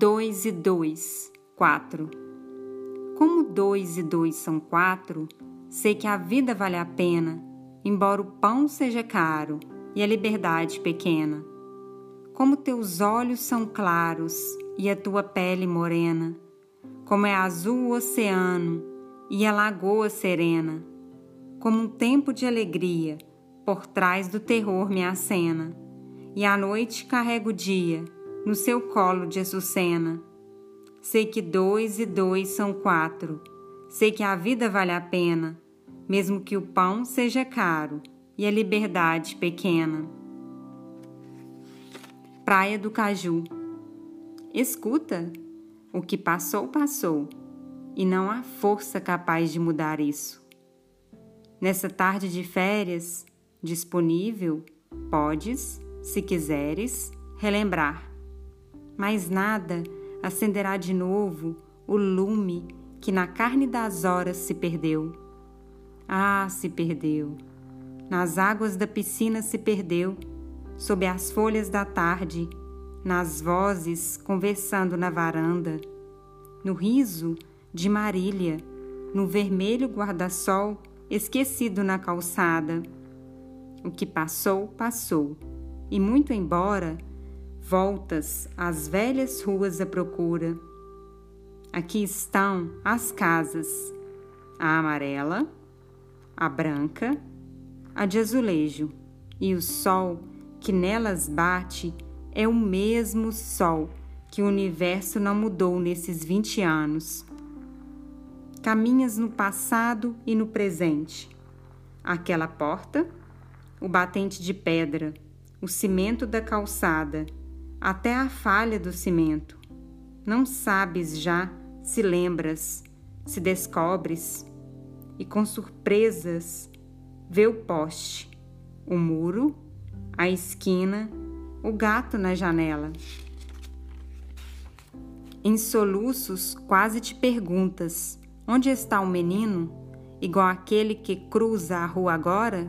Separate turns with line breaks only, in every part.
Dois e dois, quatro. Como dois e dois são quatro, sei que a vida vale a pena, embora o pão seja caro e a liberdade pequena. Como teus olhos são claros e a tua pele morena, como é azul o oceano e a lagoa serena, como um tempo de alegria por trás do terror me acena, e à noite carrego o dia no seu colo de açucena. Sei que dois e dois são quatro. Sei que a vida vale a pena, mesmo que o pão seja caro e a liberdade pequena. Praia do Caju. Escuta, o que passou, passou, e não há força capaz de mudar isso. Nessa tarde de férias, disponível, podes, se quiseres, relembrar mas nada acenderá de novo o lume que na carne das horas se perdeu. Ah, se perdeu! Nas águas da piscina se perdeu, sob as folhas da tarde, nas vozes conversando na varanda, no riso de Marília, no vermelho guarda-sol esquecido na calçada. O que passou, passou, e muito embora voltas às velhas ruas à procura. Aqui estão as casas, a amarela, a branca, a de azulejo, e o sol que nelas bate é o mesmo sol que o universo não mudou nesses 20 anos. Caminhas no passado e no presente. Aquela porta, o batente de pedra, o cimento da calçada até a falha do cimento. Não sabes já se lembras, se descobres, e com surpresas vê o poste, o muro, a esquina, o gato na janela. Em soluços, quase te perguntas: onde está o menino, igual aquele que cruza a rua agora?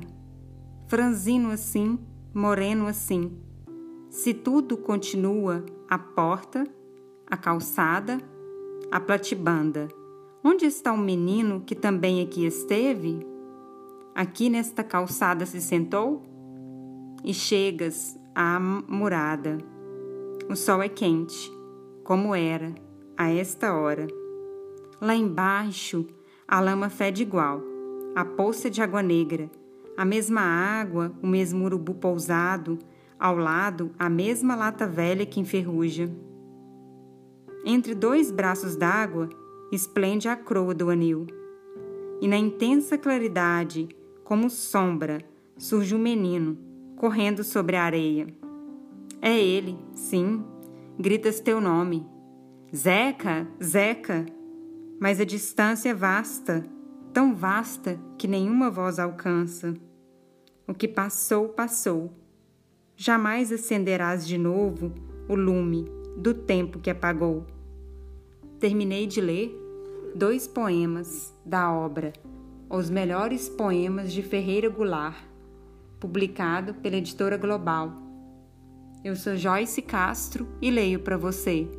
Franzino assim, moreno assim se tudo continua, a porta, a calçada, a platibanda, onde está o menino que também aqui esteve? Aqui nesta calçada se sentou? E chegas à morada. O sol é quente, como era, a esta hora. Lá embaixo, a lama fede igual, a poça de água negra, a mesma água, o mesmo urubu pousado, ao lado, a mesma lata velha que enferruja. Entre dois braços d'água, esplende a croa do anil. E na intensa claridade, como sombra, surge um menino, correndo sobre a areia. É ele, sim, gritas teu nome. Zeca, Zeca! Mas a distância é vasta, tão vasta que nenhuma voz alcança. O que passou, passou jamais acenderás de novo o lume do tempo que apagou. Terminei de ler dois poemas da obra Os Melhores Poemas de Ferreira Goulart, publicado pela editora Global. Eu sou Joyce Castro e leio para você.